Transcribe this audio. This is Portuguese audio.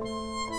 Música